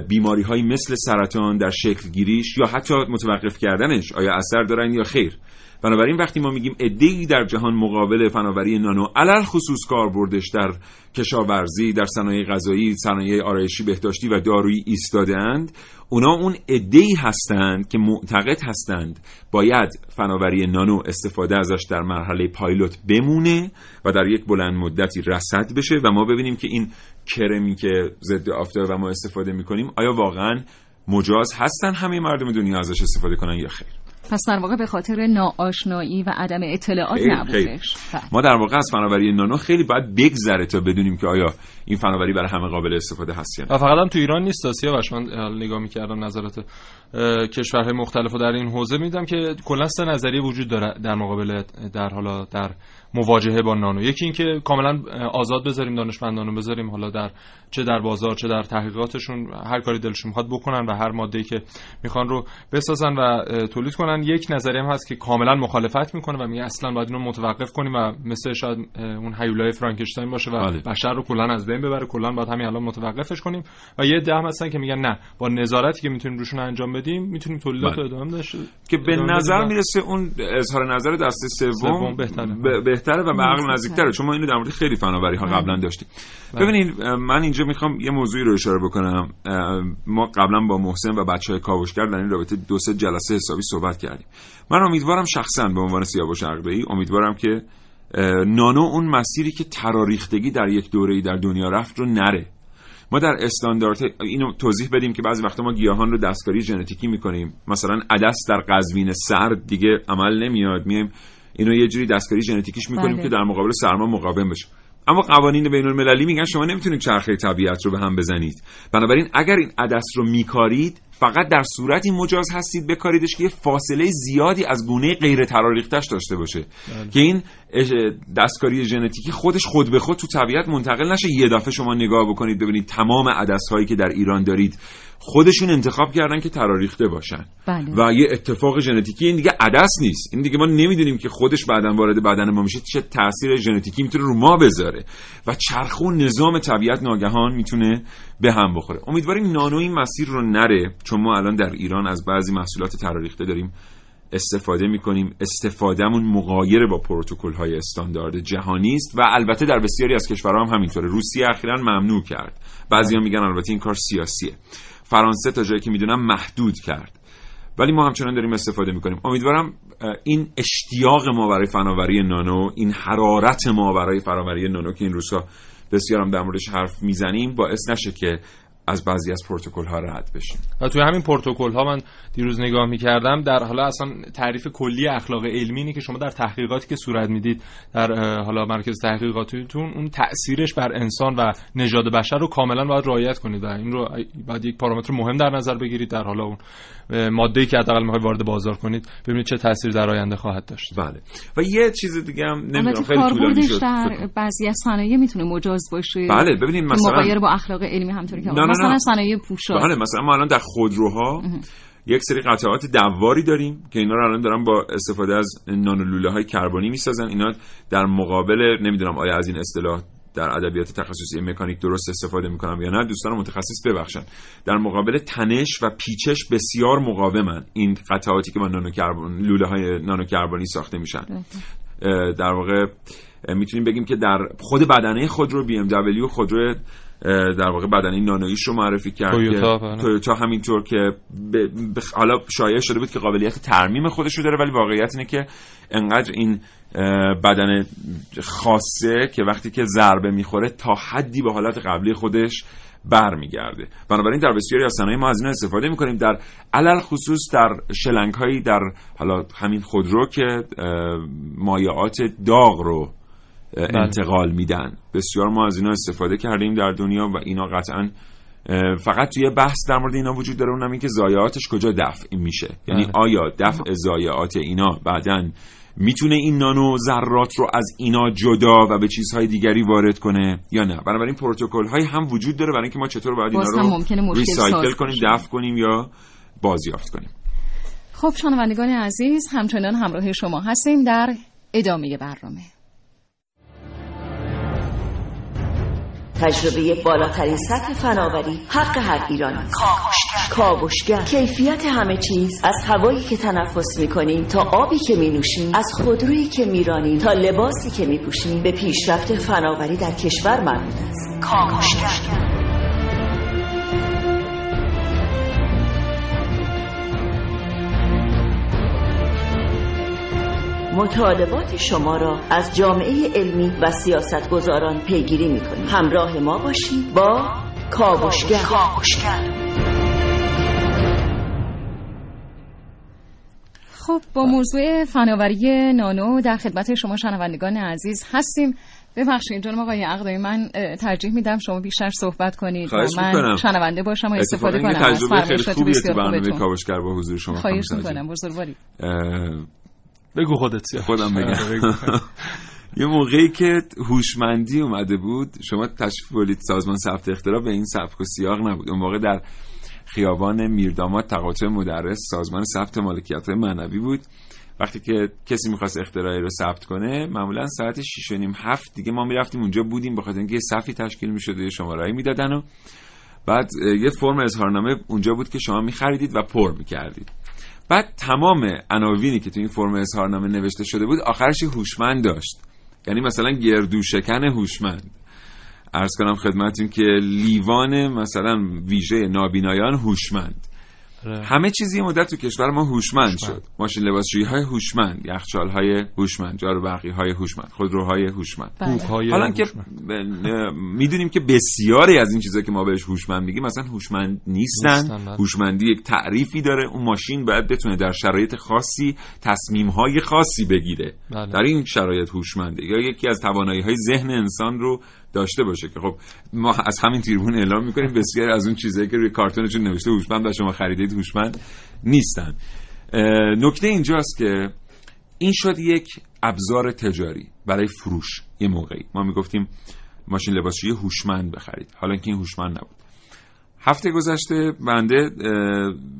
بیماری های مثل سرطان در شکل گیریش یا حتی متوقف کردنش آیا اثر دارن یا خیر؟ بنابراین وقتی ما میگیم ادهی در جهان مقابل فناوری نانو علل خصوص کاربردش در کشاورزی در صنایع غذایی صنایع آرایشی بهداشتی و دارویی ایستادهاند اونا اون ادهی هستند که معتقد هستند باید فناوری نانو استفاده ازش در مرحله پایلوت بمونه و در یک بلند مدتی رسد بشه و ما ببینیم که این کرمی که ضد آفتاب و ما استفاده می‌کنیم آیا واقعا مجاز هستن همه مردم دنیا ازش استفاده کنن یا خیر؟ پس در واقع به خاطر ناآشنایی و عدم اطلاعات نبودش. بله. ما در واقع از فناوری نانو خیلی باید بگذره تا بدونیم که آیا این فناوری برای همه قابل استفاده هست یا نه. فقط هم تو ایران نیست سیاوش من نگاه می‌کردم نظرات کشورهای مختلف رو در این حوزه میدم که کلا سه نظریه وجود داره در مقابل در حالا در مواجهه با نانو. یکی اینکه کاملا آزاد بذاریم دانشمندانو بذاریم حالا در چه در بازار چه در تحقیقاتشون هر کاری دلشون می‌خواد بکنن و هر ماده‌ای که می‌خوان رو بسازن و تولید کنن. یک نظریه هم هست که کاملا مخالفت می‌کنه و میگه اصلا باید اینو متوقف کنیم و مثل شاید اون هیولای فرانکشتاین باشه و بله. بشر رو کلا از بین ببره کلا باید همین الان متوقفش کنیم. و یه ده هستن که میگن نه با نظارتی که می‌تونیم روشون انجام بدیم می‌تونیم تولیدات رو ادامه داشته که به نظر می‌رسه اون اظهار نظر دسته سوم بهتره. بهتره و به عقل نزدیکتره چون ما اینو در مورد خیلی فناوری ها قبلا داشتیم. ببینید من اینجا می‌خوام یه موضوعی رو اشاره بکنم. ما قبلا با محسن و بچه های کاوشگر در این رابطه دو سه جلسه حسابی صحبت کردیم. من امیدوارم شخصا به عنوان سیاوش عقدایی امیدوارم که نانو اون مسیری که تراریختگی در یک دوره‌ای در دنیا رفت رو نره. ما در استاندارد اینو توضیح بدیم که بعضی وقتا ما گیاهان رو دستکاری ژنتیکی می‌کنیم. مثلا عدس در قزوین سرد دیگه عمل نمیاد. میایم اینو یه جوری دستکاری ژنتیکیش می‌کنیم بله. که در مقابل سرما مقاوم بشه. اما قوانین بین المللی میگن شما نمی‌تونید چرخه طبیعت رو به هم بزنید. بنابراین اگر این عدس رو میکارید فقط در صورتی مجاز هستید بکاریدش که یه فاصله زیادی از گونه غیر تراریختش داشته باشه. بله. که این دستکاری ژنتیکی خودش خود به خود تو طبیعت منتقل نشه. یه دفعه شما نگاه بکنید ببینید تمام عدس هایی که در ایران دارید خودشون انتخاب کردن که تراریخته باشن. بله. و یه اتفاق ژنتیکی این دیگه عدس نیست. این دیگه ما نمی‌دونیم که خودش بعدا وارد بدن ما میشه چه تاثیر ژنتیکی می‌تونه رو ما بذاره. و چرخه و نظام طبیعت ناگهان می‌تونه به هم بخوره. امیدواریم نانو این مسیر رو نره چون ما الان در ایران از بعضی محصولات تراریخته داریم استفاده می‌کنیم. استفادهمون مغایر با پروتکل های استاندارد جهانی است و البته در بسیاری از کشورها هم همینطوره. روسیه اخیرا ممنوع کرد. بعضیا میگن البته این کار سیاسیه. فرانسه تا جایی که می‌دونم محدود کرد. ولی ما همچنان داریم استفاده می‌کنیم. امیدوارم این اشتیاق ما برای فناوری نانو این حرارت ما برای فناوری نانو که این روزها بسیار هم در موردش حرف می‌زنیم باعث نشه که از بعضی از پروتکل ها رد بشیم. و توی همین پروتکل ها من دیروز نگاه می‌کردم در حالا اصلا تعریف کلی اخلاق علمی اینه که شما در تحقیقاتی که صورت می‌دید در حالا مرکز تحقیقاتیتون اون تاثیرش بر انسان و نژاد بشر رو کاملا باید رعایت کنید و این رو بعد یک پارامتر مهم در نظر بگیرید در حالا اون ماده ای که حداقل می‌خواید وارد بازار کنید ببینید چه تاثیر در آینده خواهد داشت. بله. و یه چیز دیگه هم نمی‌دونم خیلی طولانی شد. در بعضی از صنایع می‌تونه مجاز باشه. بله ببینید مثلا با اخلاق علمی همطوری که مثلا صنایع پوشاک. بله مثلا ما الان در خودروها یک سری قطعات دواری داریم که اینا رو الان دارن با استفاده از نانولوله های کربنی می‌سازن. اینا در مقابل نمی‌دونم آیا از این اصطلاح در ادبیات تخصصی مکانیک درست استفاده می‌کنم یا نه دوستان متخصص ببخشن. در مقابل تنش و پیچش بسیار مقاومن. این قطعاتی که با نانو کربن لوله های نانو کربنی ساخته میشن. در واقع می‌تونیم بگیم که در خود بدنه خودرو بی ام دبلیو خودرو در واقع بدنه نانویش رو معرفی کرد تویوتا که تویوتا همینطور که ب... حالا شایع شده بود که قابلیت ترمیم خودش رو داره ولی واقعیت اینه که انقدر این بدن خاصه که وقتی که ضربه می‌خوره تا حدی به حالت قبلی خودش برمیگرده. بنابراین در بسیاری از صنایع ما از این استفاده می‌کنیم. در علل خصوص در شلنگ هایی در حالا همین خودرو که مایعات داغ رو انتقال میدن. بسیار ما از اینا استفاده کردیم در دنیا و اینا قطعا فقط توی بحث در مورد اینا وجود داره اونم این که ضایعاتش کجا دفع میشه. یعنی آیا دفع ضایعات اینا بعدا می‌تونه این نانو ذرات رو از اینا جدا و به چیزهای دیگری وارد کنه یا نه؟ بنابراین پروتکل های هم وجود داره برای اینکه ما چطور باید اینا رو ریسایکل کنیم دفع کنیم یا بازیافت کنیم. خب شنوندگان عزیز همچنان همراه شما هستیم در ادامه برنامه. تجربه بالاترین سطح فناوری حق هر ایرانی. کاوشگر. کیفیت همه چیز. از هوایی که تنفس می‌کنیم تا آبی که می نوشیم از خودرویی که میرانیم تا لباسی که می پوشیم به پیشرفت فناوری در کشور مربوط است. کاوشگر. مطالبات شما را از جامعه علمی و سیاستگزاران پیگیری می کنیم. همراه ما باشید با کاوشگر. خب با موضوع فناوری نانو در خدمت شما شنوندگان عزیز هستیم. ببخشید جناب آقای عقدایی من ترجیح میدم شما بیشتر صحبت کنید. و من شنونده باشم و استفاده کنم. از فرمایشات بسیار خوبتون کاوشگر با حضور شما خواهش می‌کنم. بزرگواری. بگو خودت خودم بگم. [laughs] یه موقعی که هوشمندی اومده بود شما تشریف بردید سازمان ثبت اختراع به این سبک و سیاق نبود. اون موقع در خیابان میرداماد تقاطع مدرس سازمان ثبت مالکیت معنوی بود. وقتی که کسی می‌خواست اختراعی رو ثبت کنه معمولا ساعت 6 و نیم هفت دیگه ما می‌رفتیم اونجا بودیم بخاطر اینکه یه صفی تشکیل می‌شد یه شماره‌ای می‌دادن و بعد یه فرم اظهارنامه اونجا بود که شما میخریدید و پر می‌کردید. بعد تمام عناوینی که تو این فرم اظهارنامه نوشته شده بود آخرش هوشمند داشت. یعنی مثلا گردو شکن هوشمند. ارز کنم خدمتتون که لیوان مثلا ویژه نابینایان هوشمند. همه چیزی مدت تو کشور ما هوشمند شد. ماشین لباسشویی های هوشمند یخچال های هوشمند جارو برقی های هوشمند. خودروهای هوشمند حالا که می‌دونیم که بسیاری از این چیزا که ما بهش هوشمند میگیم مثلا هوشمند نیستن. هوشمندی یک تعریفی داره. اون ماشین باید بتونه در شرایط خاصی تصمیم های خاصی بگیره. بله. در این شرایط هوشمنده. یا یکی از توانایی های ذهن انسان رو داشته باشه که خب ما از همین تیربون اعلام می‌کنیم بسیار از اون چیزایی که روی کارتونشون نوشته هوشمند و شما خریدید هوشمند نیستن. نکته اینجاست که این شد یک ابزار تجاری برای فروش یه موقعی. ما می‌گفتیم ماشین لباسشویی هوشمند بخرید. حالا که این هوشمند نبود. هفته گذشته بنده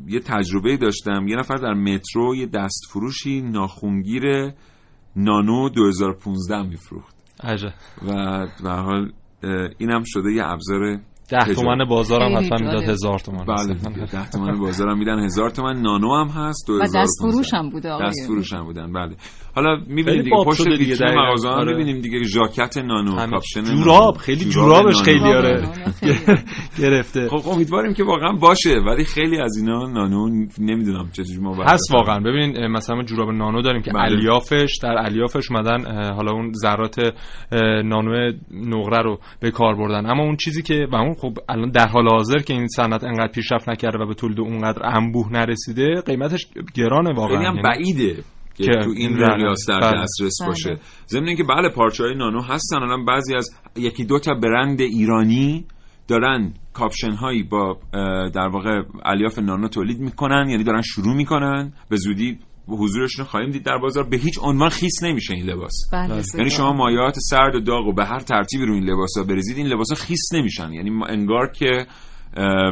یه تجربه داشتم. یه نفر در مترو یه دست فروشی ناخونگیر نانو 2015 میفروخت. عجب. و به حال اینم شده یه ابزار ده تومن بازارم حتما می‌داد هزار تومن. بله ده تومن بازارم میدن هزار تومن. نانو هم هست و دست فروش هم بوده دست فروش هم بودن بله. حالا می‌بینیم دیگه پشت دیگه دقیقاً. مغازه ها آره. می‌بینیم دیگه ژاکت نانو کاپشن جوراب خیلی جورابش خیلی آره. [laughs] گرفته. خب امیدواریم که واقعا باشه ولی خیلی از اینا نانو نمی‌دونم چجوری ما هست واقعا. ببینید اه، مثلا ما جوراب نانو داریم که بله. الیافش در الیافش اومدن حالا اون ذرات نانو نقره رو به کار بردن. اما اون چیزی که و اون خب الان در حال حاضر که این صنعت انقدر پیشرفت نکرده و به تولید اونقدر انبوه نرسیده قیمتش گرانه واقعا. خیلی هم یعنی- بعیده. که که تو این مقیاس در بله. دسترس بله. باشه. ضمن اینکه بله پارچه های نانو هستن. الان بعضی از یکی دو تا برند ایرانی دارن کاپشن هایی با در واقع الیاف نانو تولید می‌کنن. یعنی دارن شروع می‌کنن. به زودی حضورشون رو خواهیم دید در بازار. به هیچ عنوان خیس نمیشه این لباس. بله، یعنی شما مایات سرد و داغ و به هر ترتیبی رو این لباس ها بریزید این لباس ها خیس نمیشن. یعنی انگار که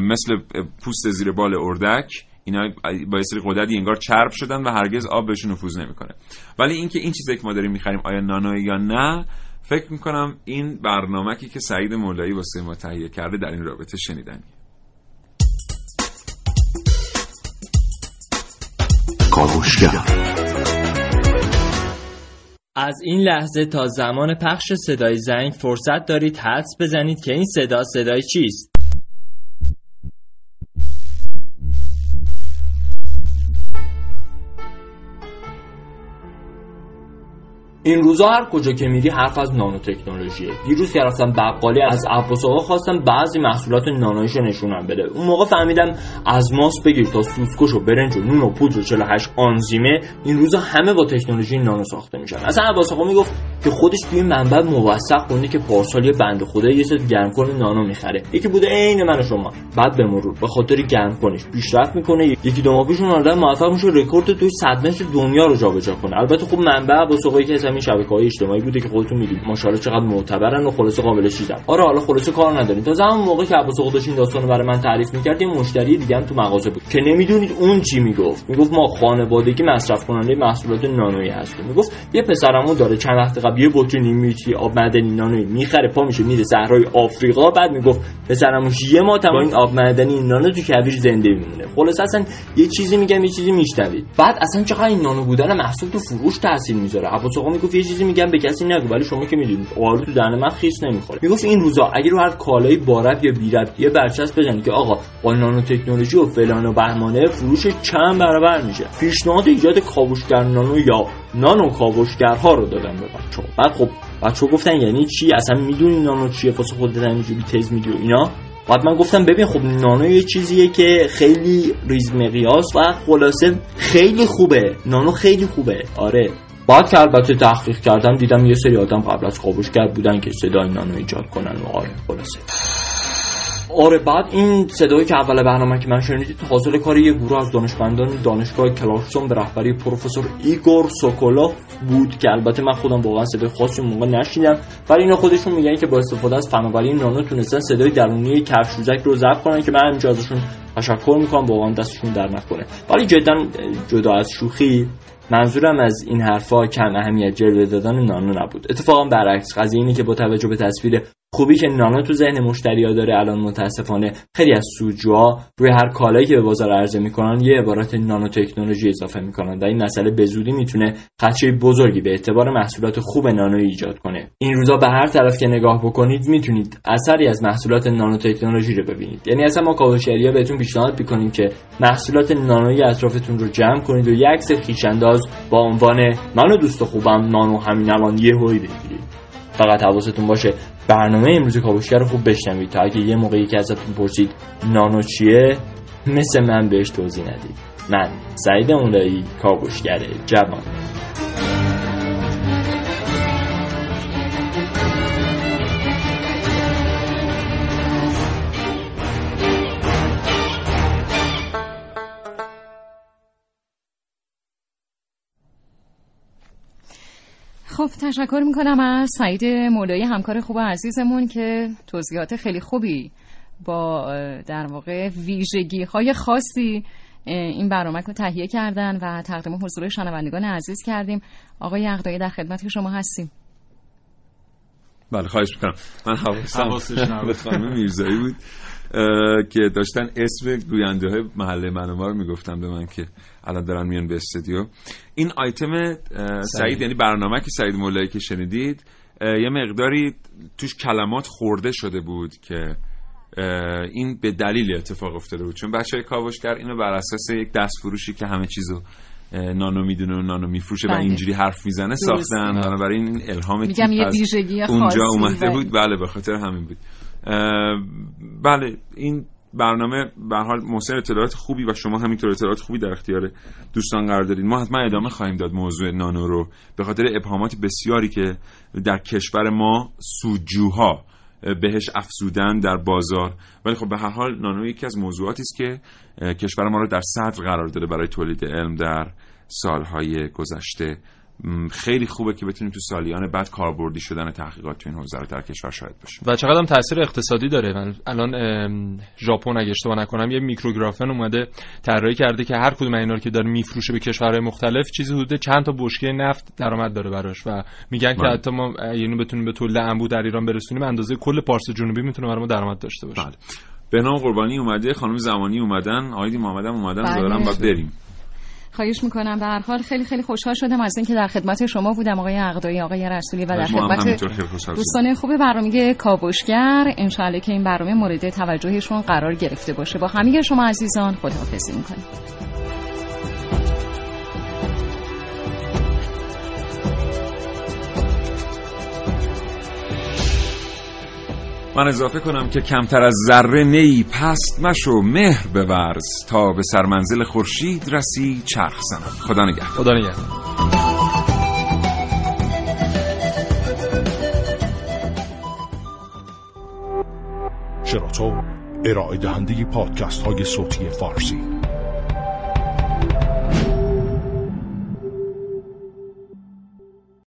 مثل پوست زیر بال اردک اینا با یه سری قدرتی انگار چرب شدن و هرگز آب بهشون نفوذ نمی‌کنه. ولی اینکه این چیزی که ما داریم می‌خریم آیا نانو یا نه فکر می‌کنم این برنامه‌ای که سعید مولایی واسه ما تهیه کرده در این رابطه شنیدنی از این لحظه تا زمان پخش صدای زنگ فرصت دارید حدس بزنید که این صدا صدای چیست. این روزا هر کجا که میری حرف از نانو تکنولوژیه دیروز که رفتم بقالی از عباس آقا خواستم بعضی محصولات نانویشو نشونم بده. اون موقع فهمیدم از ماست بگیر تا سوسکوش و برنج و نون و پودر و 48 آنزیمه این روزا همه با تکنولوژی نانو ساخته میشن. اصلا عباس آقا می‌گفت که خودش توی منبع موثق خونده که پارسال یه بنده خدا یه سری گرمکن نانو می‌خره. یکی بوده عین من و شما. بعد به مرور. به خاطر گرمکنش پیشرفت می‌کنه. یکی دو ماه پیش اون آدم موفق میشه رکورد توی 100 متر دنیا رو جابجا کنه. البته خب منبع عباس آقایی که همین شبکه های اجتماعی بوده که خودتون می‌دید ماشاءالله چقدر معتبرن و خلاصه قابل چیزن. آره حالا خلاصه کار نداریم. تا زمان موقع که عباس داشت این داستان رو برای من تعریف می‌کرد یه مشتری دیگه هم تو مغازه بود. که نمی‌دونید اون چی می‌گفت. می‌گفت ما خانوادگی مصرف کننده محصولات نانویی هستیم. می‌گفت یه پسرمون داره چند وقت قبل یه بطری نیمیتی آب معدنی نانویی می‌خره پا میشه میره صحرای آفریقا. بعد می‌گفت پسرمون یه ما با این آب معدنی نانو تو کویر زنده میمونه. خلاص اصلا یه چیزی میگم یه چیزی میشنوید. بعد اصلا چقدر این نانو بودن محصول تو فروش تاثیر می‌ذاره. عباس می‌گفت یه چیزی میگم به کسی نگو. ولی شما که می‌دونید آلو تو دهن من خیس نمی‌خوره. می‌گفت این روزا اگه رو هر کالایی بارب یا بیرب یه برچسب بزنید که آقا با نانو تکنولوژی و فلان و بهمانه فروش چند برابر میشه. پیشنهاد ایجاد کاوشگر نانو یا نانو کاوشگرها رو دادم به بچه‌ها. بعد خب بچه‌ها گفتن یعنی چی؟ اصلا می‌دونی نانو چیه؟ واسه خودت همینجوری تز میدی و اینا؟ بعد من گفتم ببین خب نانو یه چیزیه که خیلی ریز مقیاس و خلاصه خیلی خوبه. نانو خیلی خوبه. آره. بعد که البته تحقیق کردم دیدم یه سری آدم قبل از کاوشگر بودن که صدای نانو ایجاد کنن و آره خلاصه. آره بعد این صدایی که اول برنامه که من شنیدید حاصل کار یه گروه از دانشمندان دانشگاه کلارکسون به رهبری پروفسور ایگور سوکولوف بود که البته من خودم واقعا صدای خاصی موقع نشنیدم. ولی اینا خودشون میگن که با استفاده از فناوری نانو تونستن صدای درونی کفشوزک رو ضبط کنن که من همینجا ازشون تشکر می‌کنم واقعا دستشون در نکنه. ولی جدا جدا از شوخی منظورم از این حرفا کم اهمیت جلوه دادن نانو نبود. اتفاقا برعکس قضیه اینه که با توجه به تصویر خوبی که نانو تو ذهن مشتریا داره الان متاسفانه. خیلی از سودجوها روی هر کالایی که به بازار عرضه می‌کنن یه عبارت نانو تکنولوژی اضافه می‌کنن و این مسئله به زودی می‌تونه خدشه بزرگی به اعتبار محصولات خوب نانو ایجاد کنه. این روزا به هر طرف که نگاه بکنید می‌تونید اثری از محصولات نانو تکنولوژی رو ببینید. یعنی اصلا ما کاوشگریا بهتون پیشنهاد می‌کنیم که محصولات نانویی اطرافتون رو جمع کنید و یک عکس خویشانداز با عنوان من و دوست خوبم نانو همین الان یه هوی بگیرید. فقط حواستون باشه برنامه امروز کاوشگر رو خوب بشنوید تا اگه یه موقعی که ازتون پرسید نانو چیه مثل من بهش توضیح ندید. من سعید اولایی کاوشگر جوان. تشکر می‌کنم از سعید مولایی همکار خوب و عزیزمون که توضیحات خیلی خوبی با در واقع ویژگی های خاصی این برنامه رو تهیه کردن و تقدیم حضور شنوندگان عزیز کردیم. آقای اقدایی در خدمت شما هستیم. بله خواهش می‌کنم. من حواسم حواسش نبود. به خانم میرزایی بود. که داشتن اسم گوینده های محله من ما رو می‌گفتن به من که الان دارن میان به استودیو. این آیتم سعید. یعنی برنامه که سعید مولایی که شنیدید یه مقداری توش کلمات خورده شده بود که این به دلیل اتفاق افتاده بود. چون بچه های کاوشگر اینو بر اساس یک دست فروشی که همه چیزو نانو می‌دونه و نانو میفروشه و بله. اینجوری حرف می‌زنه ساختن. برای این الهام میگم یه ویژگی اونجا اومده بود. بله به خاطر همین بود. بله این برنامه به حال محسن اطلاعات خوبی و شما همینطور اطلاعات خوبی در اختیار دوستان قرار دادید ما حتما ادامه خواهیم داد موضوع نانو رو به خاطر ابهامات بسیاری که در کشور ما سودجوها بهش افزودن در بازار. ولی خب به هر حال نانو یکی از موضوعاتی است که کشور ما رو در صدر قرار داده برای تولید علم در سالهای گذشته. خیلی خوبه که بتونیم تو سالیان بعد کاربردی شدن تحقیقات تو این حوزه رو در کشور شاهد باشیم و چقدر هم تاثیر اقتصادی داره الان ژاپن اگه اشتباه نکنم یه میکروگرافن اومده طراحی کرده که هر کدوم اینا رو که داره میفروشه به کشورهای مختلف چیزی حدود چند تا بشکه نفت درآمد داره براش و میگن که بله. حتی ما یعنی بتونیم به تولید انبوه در ایران برسونیم اندازه کل پارس جنوبی می‌تونه برای ما درآمد داشته باشه بله. به نام قربانی اومده خانم زمانی اومدن آیدی محمد اومدن بله. دارم بریم خواهش می‌کنم. به هر حال خیلی خیلی خوشحال شدم از اینکه در خدمت شما بودم آقای عقدایی آقای رسولی و در خدمت دوستان خوب برنامه کاوشگر. انشالله که این برنامه مورد توجهشون قرار گرفته باشه. با همه شما عزیزان خداحافظی می‌کنیم. من اضافه کنم که کمتر از ذره نی پست مشو مهر بورز. تا به سرمنزل خورشید رسی چرخ زنم خدا نگهدار. خدا نگهدار. شراطو ارائه دهنده پادکست های صوتی فارسی.